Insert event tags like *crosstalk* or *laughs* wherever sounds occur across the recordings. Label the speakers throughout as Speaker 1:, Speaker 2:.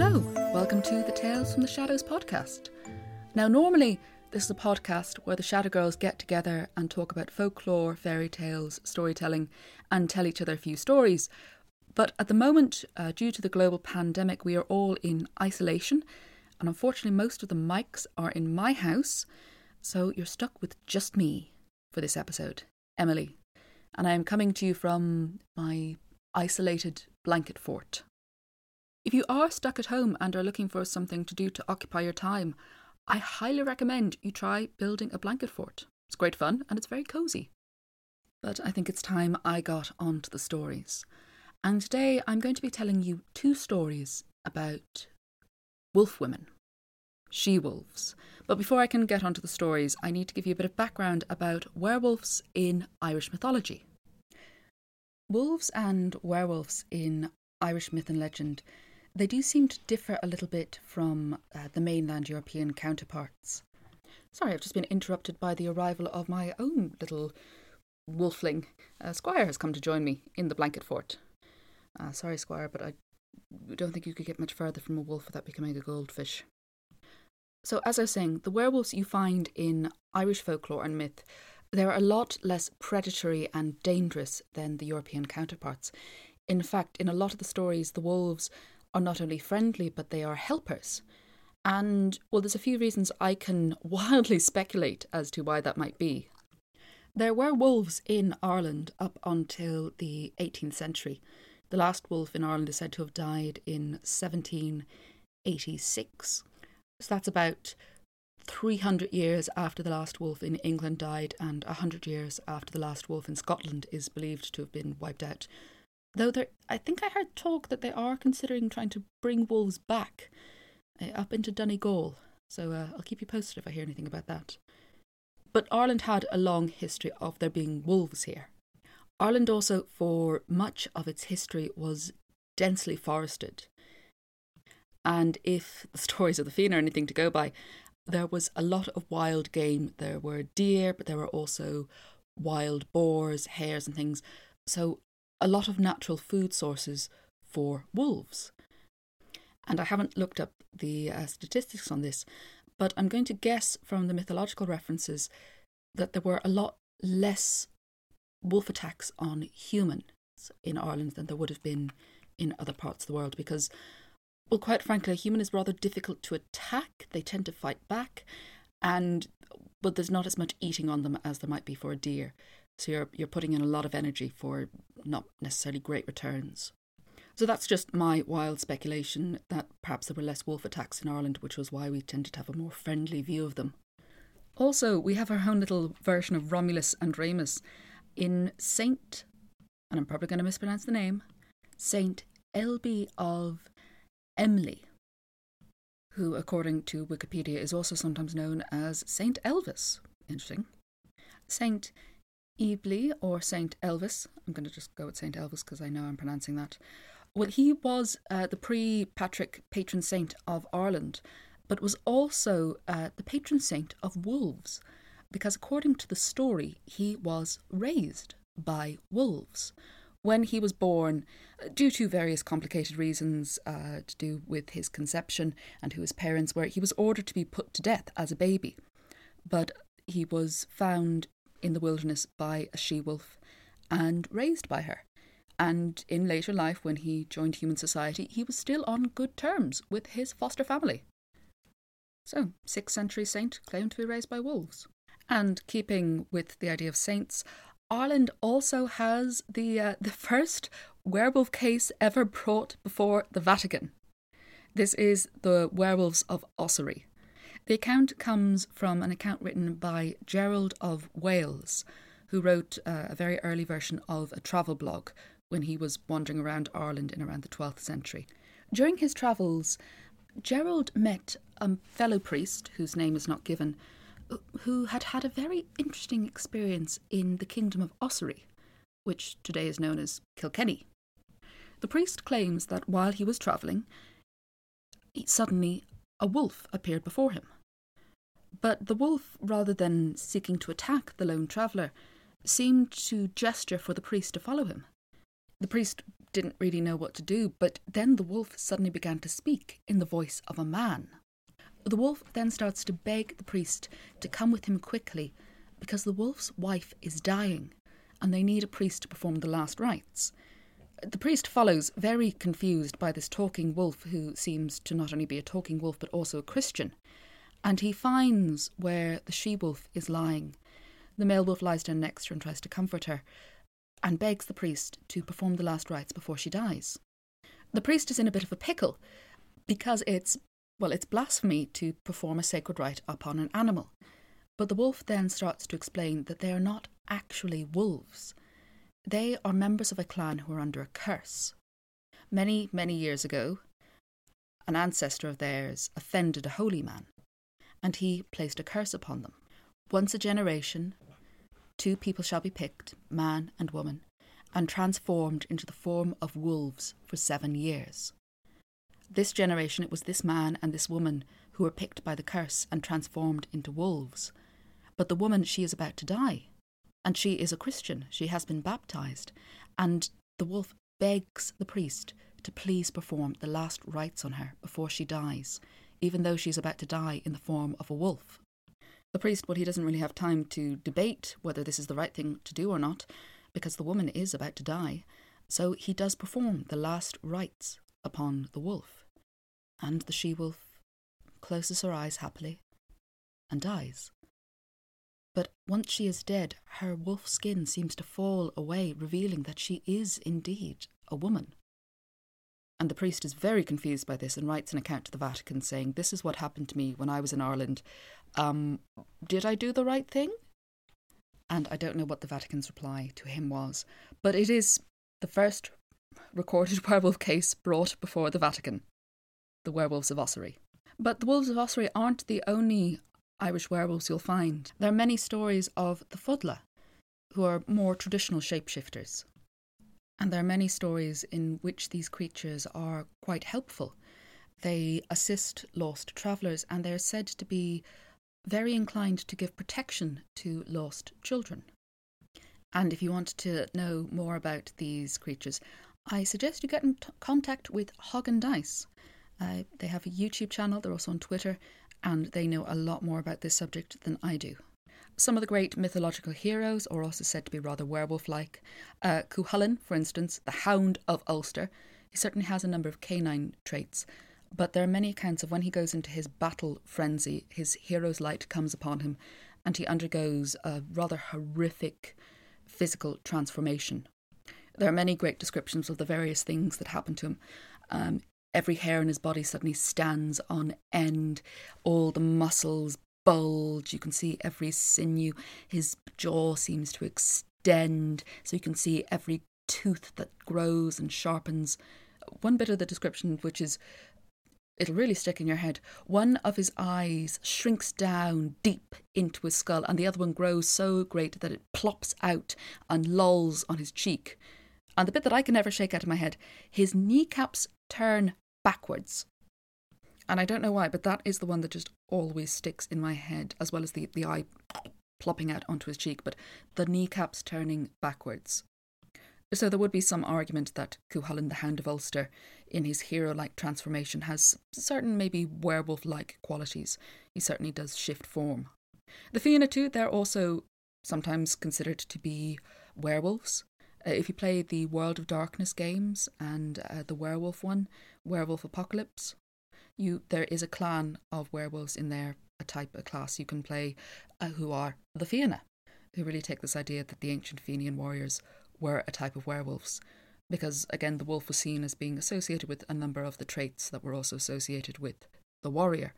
Speaker 1: Hello, welcome to the Tales from the Shadows podcast. Now, normally, this is a podcast where the Shadow Girls get together and talk about folklore, fairy tales, storytelling, and tell each other a few stories. But at the moment, uh, due to the global pandemic, we are all in isolation, and unfortunately, most of the mics are in my house, so you're stuck with just me for this episode, Emily. And I am coming to you from my isolated blanket fort. If you are stuck at home and are looking for something to do to occupy your time, I highly recommend you try building a blanket fort. It's great fun and it's very cosy. But I think it's time I got on to the stories. And today I'm going to be telling you two stories about wolf women, she wolves. But before I can get onto the stories, I need to give you a bit of background about werewolves in Irish mythology. Wolves and werewolves in Irish myth and legend they do seem to differ a little bit from uh, the mainland European counterparts. Sorry, I've just been interrupted by the arrival of my own little wolfling. Uh, Squire has come to join me in the blanket fort. Uh, sorry, Squire, but I don't think you could get much further from a wolf without becoming a goldfish. So, as I was saying, the werewolves you find in Irish folklore and myth, they're a lot less predatory and dangerous than the European counterparts. In fact, in a lot of the stories, the wolves are not only friendly, but they are helpers. And, well, there's a few reasons I can *laughs* wildly speculate as to why that might be. There were wolves in Ireland up until the 18th century. The last wolf in Ireland is said to have died in 1786. So that's about 300 years after the last wolf in England died, and 100 years after the last wolf in Scotland is believed to have been wiped out Though there, I think I heard talk that they are considering trying to bring wolves back uh, up into Donegal. So uh, I'll keep you posted if I hear anything about that. But Ireland had a long history of there being wolves here. Ireland also, for much of its history, was densely forested. And if *laughs* the stories of the Fianna are anything to go by, there was a lot of wild game. There were deer, but there were also wild boars, hares, and things. So a lot of natural food sources for wolves. And I haven't looked up the uh, statistics on this, but I'm going to guess from the mythological references that there were a lot less wolf attacks on humans in Ireland than there would have been in other parts of the world because, well, quite frankly, a human is rather difficult to attack. They tend to fight back, and but there's not as much eating on them as there might be for a deer. So you're you're putting in a lot of energy for not necessarily great returns. So that's just my wild speculation that perhaps there were less wolf attacks in Ireland, which was why we tended to have a more friendly view of them. Also, we have our own little version of Romulus and Remus in Saint, and I'm probably going to mispronounce the name, Saint Elby of Emly, who, according to Wikipedia, is also sometimes known as Saint Elvis. Interesting. Saint Ebly or Saint Elvis. I'm going to just go with Saint Elvis because I know I'm pronouncing that. Well, he was uh, the pre Patrick patron saint of Ireland, but was also uh, the patron saint of wolves, because according to the story, he was raised by wolves. When he was born, due to various complicated reasons uh, to do with his conception and who his parents were, he was ordered to be put to death as a baby. But he was found in the wilderness by a she wolf and raised by her. And in later life, when he joined human society, he was still on good terms with his foster family. So, 6th century saint claimed to be raised by wolves. And keeping with the idea of saints, Ireland also has the uh, the first werewolf case ever brought before the Vatican. This is the werewolves of Ossory. The account comes from an account written by Gerald of Wales, who wrote uh, a very early version of a travel blog when he was wandering around Ireland in around the 12th century. During his travels, Gerald met a fellow priest, whose name is not given, who had had a very interesting experience in the kingdom of Ossory, which today is known as Kilkenny. The priest claims that while he was travelling, suddenly a wolf appeared before him. But the wolf, rather than seeking to attack the lone traveller, seemed to gesture for the priest to follow him. The priest didn't really know what to do, but then the wolf suddenly began to speak in the voice of a man. The wolf then starts to beg the priest to come with him quickly because the wolf's wife is dying and they need a priest to perform the last rites. The priest follows, very confused by this talking wolf, who seems to not only be a talking wolf but also a Christian, and he finds where the she wolf is lying. The male wolf lies down next to her and tries to comfort her, and begs the priest to perform the last rites before she dies. The priest is in a bit of a pickle because it's, well, it's blasphemy to perform a sacred rite upon an animal. But the wolf then starts to explain that they are not actually wolves. They are members of a clan who are under a curse. Many, many years ago, an ancestor of theirs offended a holy man, and he placed a curse upon them. Once a generation, two people shall be picked, man and woman, and transformed into the form of wolves for seven years. This generation, it was this man and this woman who were picked by the curse and transformed into wolves. But the woman, she is about to die. And she is a Christian. She has been baptized. And the wolf begs the priest to please perform the last rites on her before she dies, even though she's about to die in the form of a wolf. The priest, well, he doesn't really have time to debate whether this is the right thing to do or not, because the woman is about to die. So he does perform the last rites upon the wolf. And the she wolf closes her eyes happily and dies. But once she is dead, her wolf skin seems to fall away, revealing that she is indeed a woman. And the priest is very confused by this and writes an account to the Vatican saying, This is what happened to me when I was in Ireland. Um, did I do the right thing? And I don't know what the Vatican's reply to him was, but it is the first recorded *laughs* werewolf case brought before the Vatican the werewolves of Ossory. But the wolves of Ossory aren't the only Irish werewolves you'll find. There are many stories of the Faoladh, who are more traditional shapeshifters. And there are many stories in which these creatures are quite helpful. They assist lost travellers and they are said to be very inclined to give protection to lost children. And if you want to know more about these creatures, I suggest you get in t- contact with Hog and Dice. Uh, they have a YouTube channel, they're also on Twitter, and they know a lot more about this subject than I do. Some of the great mythological heroes are also said to be rather werewolf like. Uh, Cuchulainn, for instance, the Hound of Ulster, he certainly has a number of canine traits, but there are many accounts of when he goes into his battle frenzy, his hero's light comes upon him, and he undergoes a rather horrific physical transformation. There are many great descriptions of the various things that happen to him. Um, every hair in his body suddenly stands on end, all the muscles bulge, you can see every sinew, his jaw seems to extend, so you can see every tooth that grows and sharpens. One bit of the description, which is it'll really stick in your head. One of his eyes shrinks down deep into his skull, and the other one grows so great that it plops out and lolls on his cheek. And the bit that I can never shake out of my head, his kneecaps turn backwards. And I don't know why, but that is the one that just always sticks in my head, as well as the, the eye plopping out onto his cheek, but the kneecaps turning backwards. So there would be some argument that Cuchulainn the Hound of Ulster, in his hero like transformation, has certain maybe werewolf like qualities. He certainly does shift form. The Fianna, too, they're also sometimes considered to be werewolves. Uh, if you play the World of Darkness games and uh, the werewolf one, Werewolf Apocalypse, you there is a clan of werewolves in there, a type, a class you can play, uh, who are the Fianna, who really take this idea that the ancient Fenian warriors were a type of werewolves. Because again, the wolf was seen as being associated with a number of the traits that were also associated with the warrior,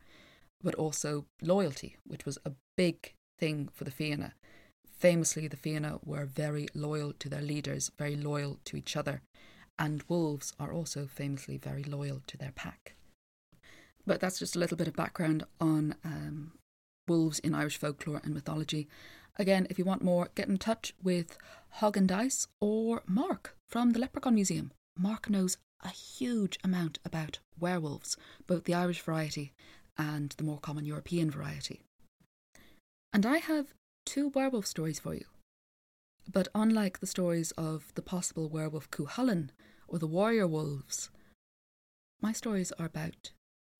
Speaker 1: but also loyalty, which was a big thing for the Fianna. Famously, the Fianna were very loyal to their leaders, very loyal to each other, and wolves are also famously very loyal to their pack. But that's just a little bit of background on um, wolves in Irish folklore and mythology. Again, if you want more, get in touch with Hog and Dice or Mark from the Leprechaun Museum. Mark knows a huge amount about werewolves, both the Irish variety and the more common European variety. And I have two werewolf stories for you. But unlike the stories of the possible werewolf Cuchulainn or the warrior wolves. My stories are about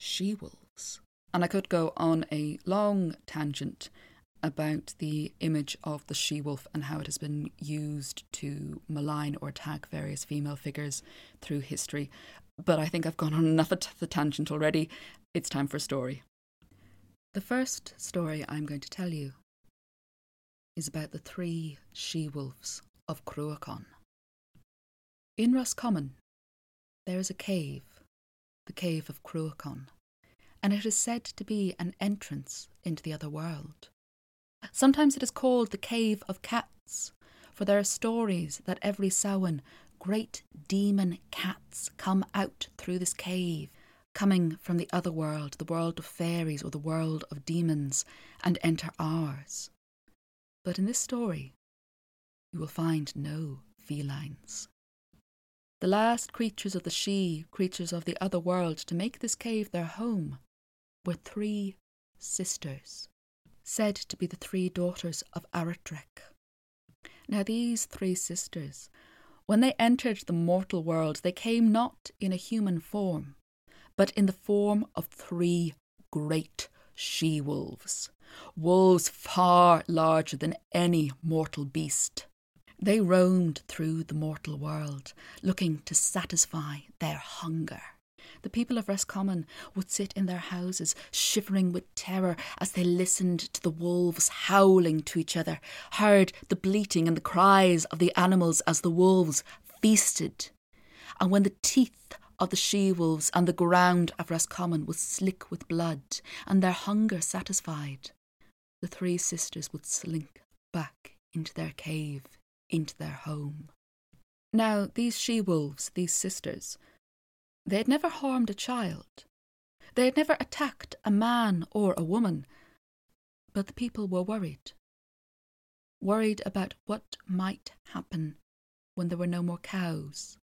Speaker 1: she wolves. And I could go on a long tangent about the image of the she wolf and how it has been used to malign or attack various female figures through history. But I think I've gone on enough of the tangent already. It's time for a story. The first story I'm going to tell you is about the three she wolves of Cruachan. In Roscommon, there is a cave, the cave of Cruachan, and it is said to be an entrance into the other world. Sometimes it is called the Cave of Cats, for there are stories that every Samhain great demon cats come out through this cave, coming from the other world, the world of fairies or the world of demons, and enter ours. But in this story, you will find no felines. The last creatures of the sídhe, creatures of the other world, to make this cave their home, were three sisters said to be the three daughters of Airitech. Now, these three sisters, when they entered the mortal world, they came not in a human form, but in the form of three great she wolves, wolves far larger than any mortal beast. They roamed through the mortal world, looking to satisfy their hunger. The people of Roscommon would sit in their houses, shivering with terror as they listened to the wolves howling to each other, heard the bleating and the cries of the animals as the wolves feasted. And when the teeth of the she wolves and the ground of Roscommon was slick with blood, and their hunger satisfied, the three sisters would slink back into their cave, into their home. Now, these she wolves, these sisters, they had never harmed a child. They had never attacked a man or a woman. But the people were worried. Worried about what might happen when there were no more cows,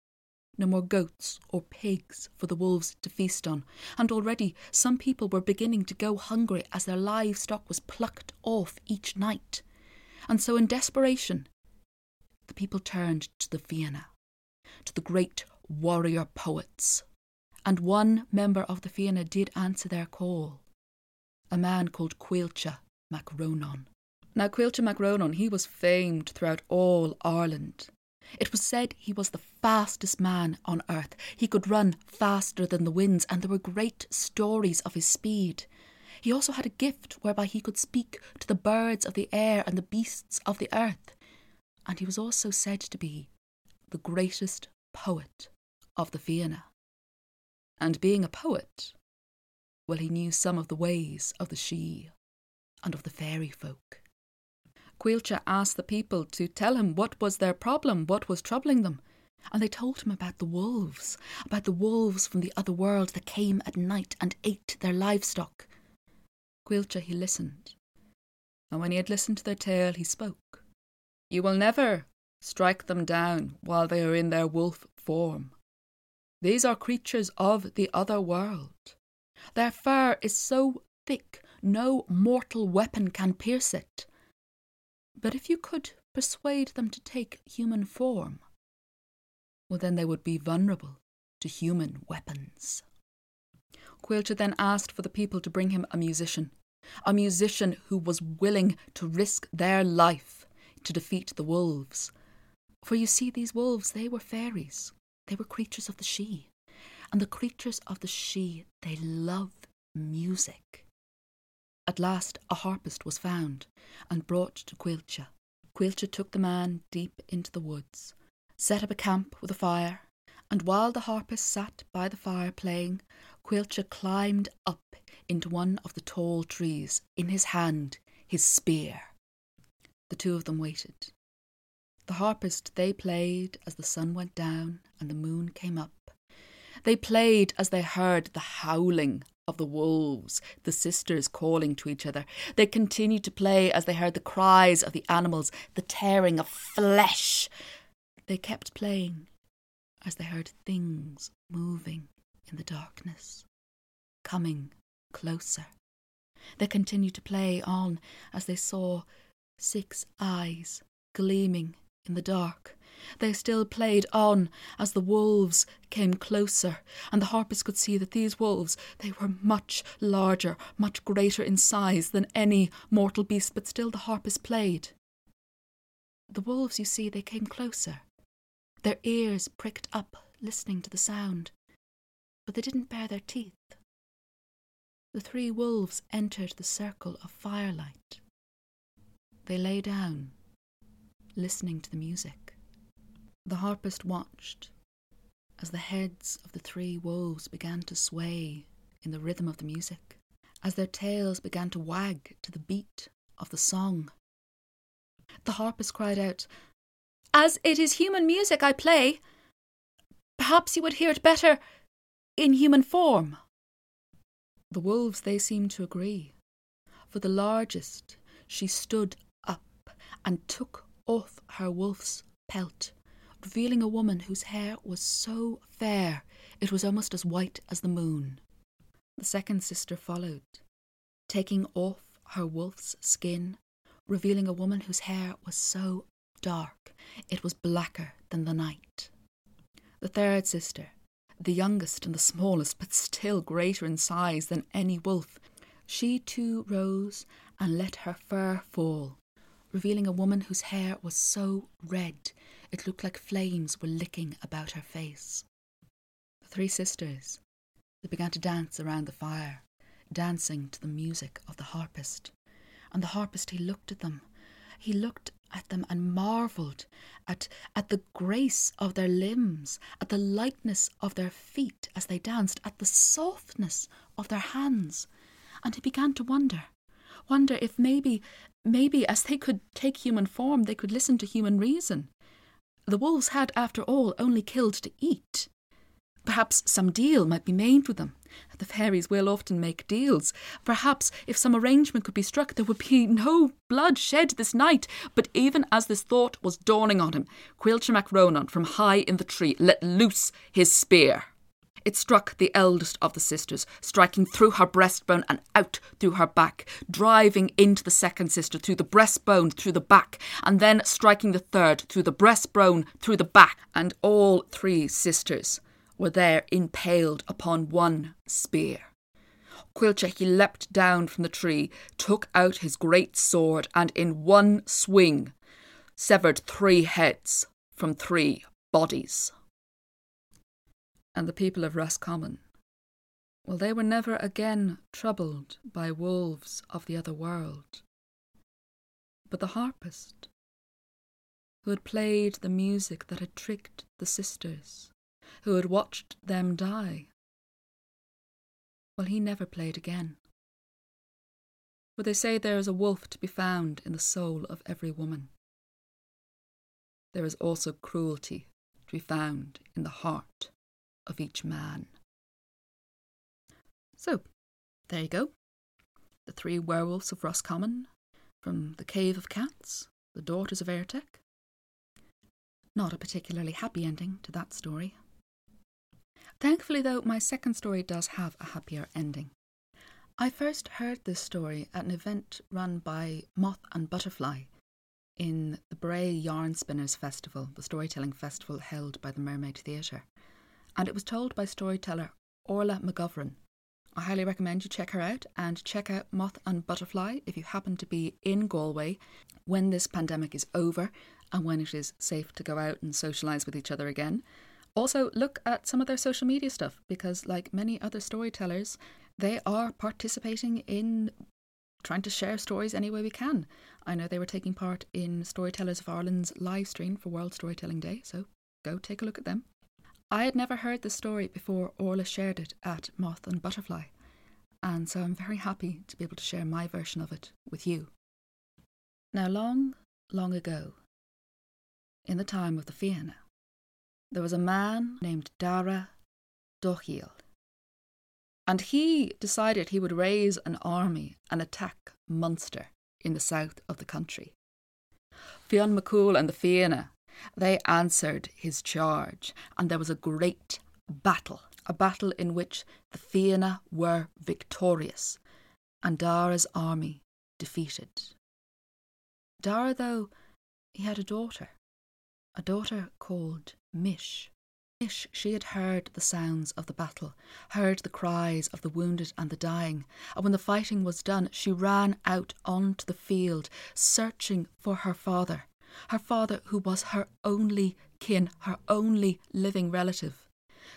Speaker 1: no more goats or pigs for the wolves to feast on, and already some people were beginning to go hungry as their livestock was plucked off each night. And so, in desperation, the people turned to the Fianna, to the great warrior poets and one member of the Fianna did answer their call a man called Caoilte MacRonan. Now, Caoilte MacRonan, he was famed throughout all Ireland. It was said he was the fastest man on earth. He could run faster than the winds, and there were great stories of his speed. He also had a gift whereby he could speak to the birds of the air and the beasts of the earth. And he was also said to be the greatest poet of the Fianna. And being a poet, well, he knew some of the ways of the sídhe and of the fairy folk. Caoilte asked the people to tell him what was their problem, what was troubling them. And they told him about the wolves, about the wolves from the other world that came at night and ate their livestock. Caoilte, he listened. And when he had listened to their tale, he spoke. You will never strike them down while they are in their wolf form. These are creatures of the other world. Their fur is so thick no mortal weapon can pierce it. But if you could persuade them to take human form, well, then they would be vulnerable to human weapons. Caoilte then asked for the people to bring him a musician, a musician who was willing to risk their life to defeat the wolves. For you see, these wolves, they were fairies. They were creatures of the sídhe. And the creatures of the sídhe, they love music. At last a harpist was found and brought to Caoilte. Caoilte took the man deep into the woods, set up a camp with a fire, and while the harpist sat by the fire playing, Caoilte climbed up into one of the tall trees, in his hand his spear. The two of them waited. The harpist they played as the sun went down and the moon came up. They played as they heard the howling of the wolves, the sisters calling to each other. They continued to play as they heard the cries of the animals, the tearing of flesh. They kept playing as they heard things moving in the darkness, coming closer. They continued to play on as they saw six eyes gleaming in the dark, They still played on as the wolves came closer, and the harpist could see that these wolves, they were much larger, much greater in size than any mortal beast, but still the harpist played. The wolves, you see, they came closer. Their ears pricked up, listening to the sound, but they didn't bare their teeth. The three wolves entered the circle of firelight. They lay down, listening to the music. The harpist watched as the heads of the three wolves began to sway in the rhythm of the music, as their tails began to wag to the beat of the song. The harpist cried out, As it is human music I play, perhaps you would hear it better in human form. The wolves, they seemed to agree, for the largest, she stood and took off her wolf's pelt, revealing a woman whose hair was so fair it was almost as white as the moon. The second sister followed, taking off her wolf's skin, revealing a woman whose hair was so dark it was blacker than the night. The third sister, the youngest and the smallest, but still greater in size than any wolf, she too rose and let her fur fall, revealing a woman whose hair was so red it looked like flames were licking about her face. The three sisters, they began to dance around the fire, dancing to the music of the harpist. And the harpist, he looked at them. He looked at them and marvelled at, at the grace of their limbs, at the lightness of their feet as they danced, at the softness of their hands. And he began to wonder wonder if maybe, maybe as they could take human form, they could listen to human reason. The wolves had, after all, only killed to eat. Perhaps some deal might be made with them. The fairies will often make deals. Perhaps if some arrangement could be struck, there would be *laughs* no blood shed this night. But even as this thought was dawning on him, Caoilte mac Ronan from high in the tree let loose his spear. It struck the eldest of the sisters, striking through her breastbone and out through her back, driving into the second sister through the breastbone, through the back, and then striking the third through the breastbone, through the back, and all three sisters were there impaled upon one spear. Caoilte he leapt down from the tree, took out his great sword, and in one swing severed three heads from three bodies and the people of Roscommon. Well, they were never again troubled by wolves of the other world. But the harpist, who had played the music that had tricked the sisters, who had watched them die, well, he never played again. For they say there is a wolf to be found in the soul of every woman. There is also cruelty to be found in the heart of each man. So, there you go. The three werewolves of Roscommon from the Cave of Cats, the Daughters of Airitech. Not a particularly happy ending to that story. Thankfully, though, my second story does have a happier ending. I first heard this story at an event run by Moth and Butterfly in the Bray Yarn Spinners Festival, the storytelling festival held by the Mermaid Theatre and it was told by storyteller Orla McGovern. I highly recommend you check her out and check out Moth and Butterfly if you happen to be in Galway when this pandemic is over and when it is safe to go out and socialise with each other again. Also, look at some of their social media stuff because, like many other storytellers, they are participating in trying to share stories any way we can. I know they were taking part in Storytellers of Ireland's live stream for World Storytelling Day, so go take a look at them. I had never heard the story before Orla shared it at Moth and Butterfly, and so I'm very happy to be able to share my version of it with you. Now, long, long ago, in the time of the Fianna, there was a man named Dara Dóchíal, and he decided he would raise an army and attack Munster in the south of the country. Fionn McCool and the Fianna they answered his charge, and there was a great battle, a battle in which the Fianna were victorious, and Dara's army defeated. Dara, though, he had a daughter, a daughter called Mish. Mish, she had heard the sounds of the battle, heard the cries of the wounded and the dying, and when the fighting was done, she ran out onto the field, searching for her father, her father who was her only kin, her only living relative.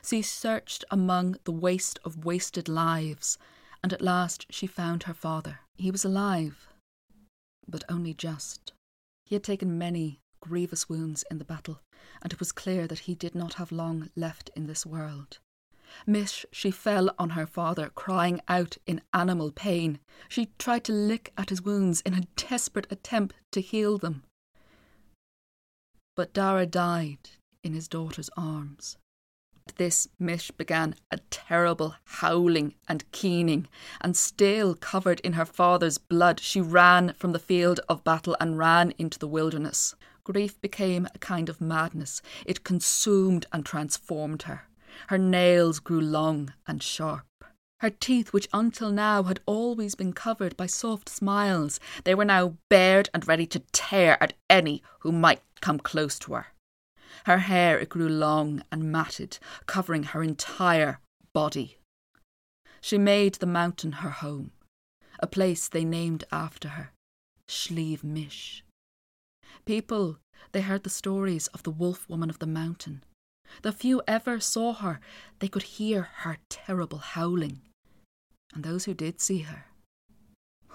Speaker 1: She searched among the waste of wasted lives, and at last she found her father. He was alive, but only just. He had taken many grievous wounds in the battle, and it was clear that he did not have long left in this world. Mish, she fell on her father, crying out in animal pain. She tried to lick at his wounds in a desperate attempt to heal them. But Dara died in his daughter's arms. At this, Mish began a terrible howling and keening, and still covered in her father's blood, she ran from the field of battle and ran into the wilderness. Grief became a kind of madness. It consumed and transformed her. Her nails grew long and sharp. Her teeth, which until now had always been covered by soft smiles, they were now bared and ready to tear at any who might come close to her. Her hair it grew long and matted, covering her entire body. She made the mountain her home, a place they named after her, Slieve Mish. People, they heard the stories of the wolf woman of the mountain. The few ever saw her, they could hear her terrible howling. And those who did see her,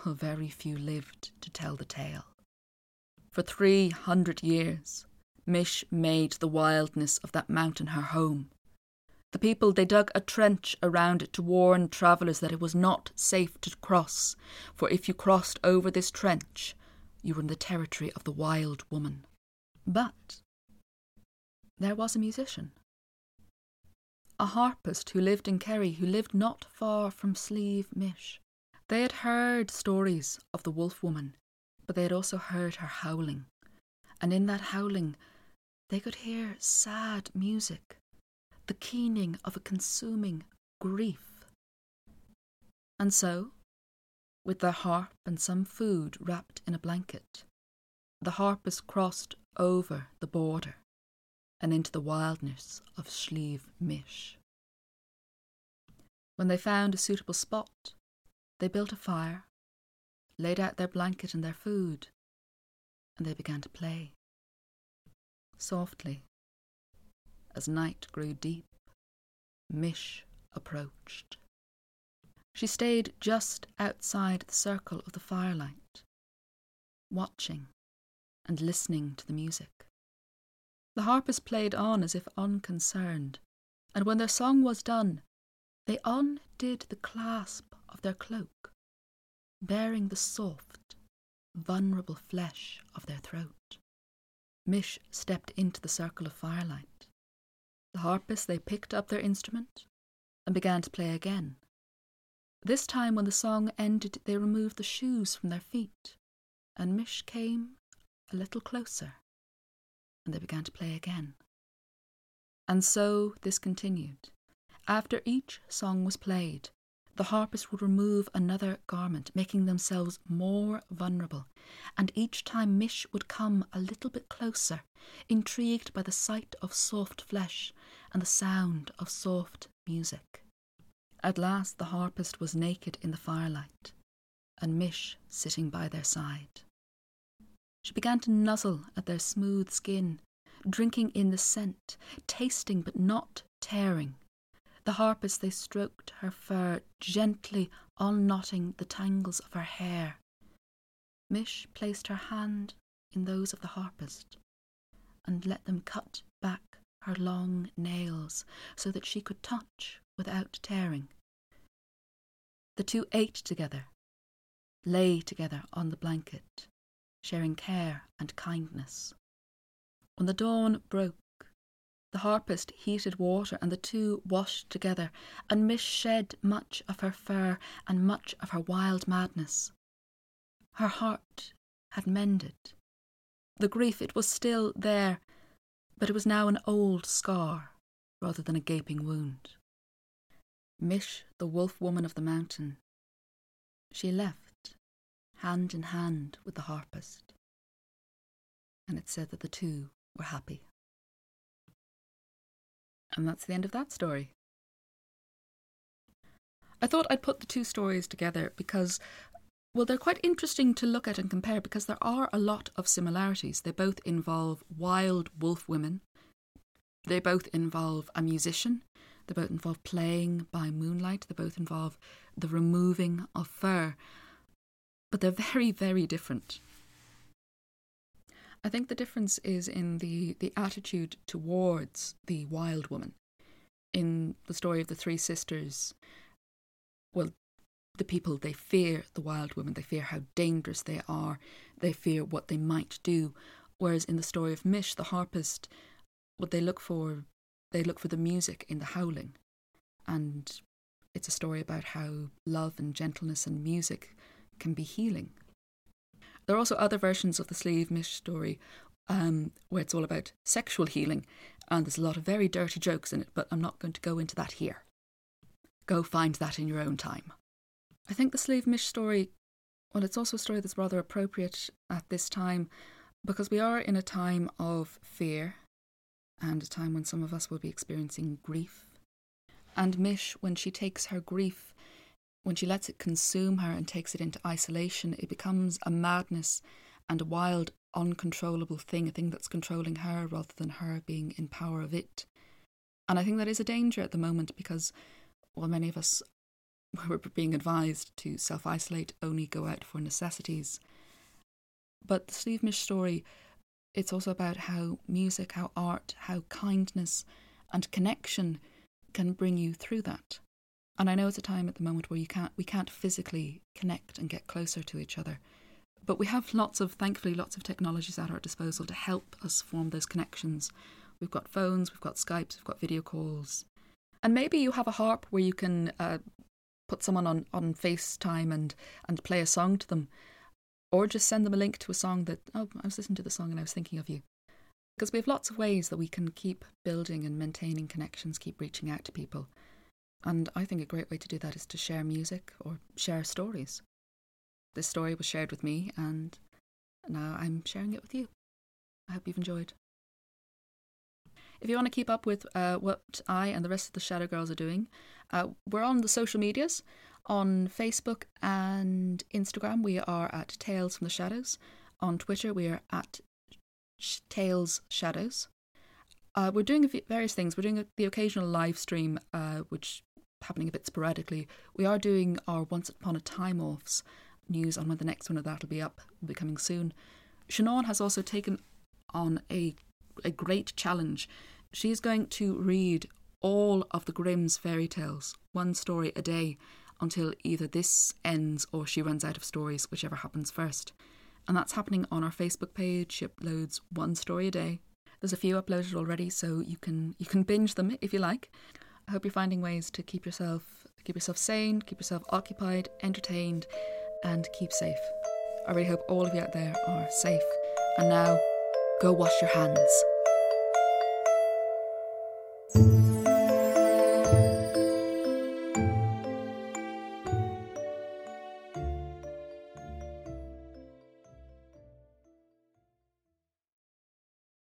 Speaker 1: well, very few lived to tell the tale. For three hundred years, Mish made the wildness of that mountain her home. The people, they dug a trench around it to warn travellers that it was not safe to cross, for if you crossed over this trench, you were in the territory of the wild woman. But there was a musician, a harpist who lived in Kerry, who lived not far from Slieve Mish. They had heard stories of the wolf woman, but they had also heard her howling, and in that howling they could hear sad music, the keening of a consuming grief. And so, with their harp and some food wrapped in a blanket, the harpist crossed over the border and into the wildness of Slieve Mish. When they found a suitable spot, they built a fire, laid out their blanket and their food, and they began to play softly. As night grew deep, Mish approached. She stayed just outside the circle of the firelight, watching and listening to the music. The harpers played on as if unconcerned, and when their song was done, they undid the clasp of their cloak, baring the soft, vulnerable flesh of their throat. Mish stepped into the circle of firelight. The harpists they picked up their instrument and began to play again. This time, when the song ended, they removed the shoes from their feet, and Mish came a little closer, and they began to play again. And so this continued. After each song was played, the harpists would remove another garment, making themselves more vulnerable, and each time Mish would come a little bit closer, intrigued by the sight of soft flesh and the sound of soft music. At last the harpist was naked in the firelight, and Mish sitting by their side. She began to nuzzle at their smooth skin, drinking in the scent, tasting but not tearing the harpist they stroked her fur, gently unknotting the tangles of her hair. Mish placed her hand in those of the harpist and let them cut back her long nails so that she could touch without tearing. The two ate together, lay together on the blanket, sharing care and kindness. When the dawn broke, the harpist heated water, and the two washed together, and Mish shed much of her fur and much of her wild madness. Her heart had mended. The grief, it was still there, but it was now an old scar rather than a gaping wound. Mish, the wolf woman of the mountain, she left, hand in hand with the harpist, and it said that the two were happy. And that's the end of that story. I thought I'd put the two stories together because, well, they're quite interesting to look at and compare because there are a lot of similarities. They both involve wild wolf women, they both involve a musician, they both involve playing by moonlight, they both involve the removing of fur, but they're very, very different. I think the difference is in the, the attitude towards the wild woman. In the story of the three sisters, well, the people, they fear the wild woman, they fear how dangerous they are, they fear what they might do. Whereas in the story of Mish, the harpist, what they look for, they look for the music in the howling. And it's a story about how love and gentleness and music can be healing. There are also other versions of the Slieve Mish story um, where it's all about sexual healing, and there's a lot of very dirty jokes in it, but I'm not going to go into that here. Go find that in your own time. I think the Slieve Mish story, well, it's also a story that's rather appropriate at this time because we are in a time of fear and a time when some of us will be experiencing grief. And Mish, when she takes her grief, when she lets it consume her and takes it into isolation, it becomes a madness and a wild, uncontrollable thing, a thing that's controlling her rather than her being in power of it. And I think that is a danger at the moment because well, many of us *laughs* were being advised to self isolate, only go out for necessities. But the Sliabh Mish story, it's also about how music, how art, how kindness and connection can bring you through that. And I know it's a time at the moment where you can't we can't physically connect and get closer to each other. But we have lots of thankfully lots of technologies at our disposal to help us form those connections. We've got phones, we've got Skypes, we've got video calls, and maybe you have a harp where you can uh, put someone on, on FaceTime and, and play a song to them. Or just send them a link to a song that, oh, I was listening to the song and I was thinking of you. Because we have lots of ways that we can keep building and maintaining connections, keep reaching out to people. And I think a great way to do that is to share music or share stories. This story was shared with me, and now I'm sharing it with you. I hope you've enjoyed. If you want to keep up with uh, what I and the rest of the Shadow Girls are doing, uh, we're on the social medias. On Facebook and Instagram, we are at Tales from the Shadows. On Twitter, we are at Tales Shadows. Uh, we're doing various things. We're doing the occasional live stream, uh, which happening a bit sporadically. We are doing our Once Upon a Time offs. News on when the next one of that will be up will be coming soon. Shannon has also taken on a a great challenge. She is going to read all of the Grimm's fairy tales, one story a day, until either this ends or she runs out of stories, whichever happens first. And that's happening on our Facebook page. She uploads one story a day. There's a few uploaded already, so you can you can binge them if you like. I hope you're finding ways to keep yourself keep yourself sane, keep yourself occupied, entertained, and keep safe. I really hope all of you out there are safe. And now Go wash your hands.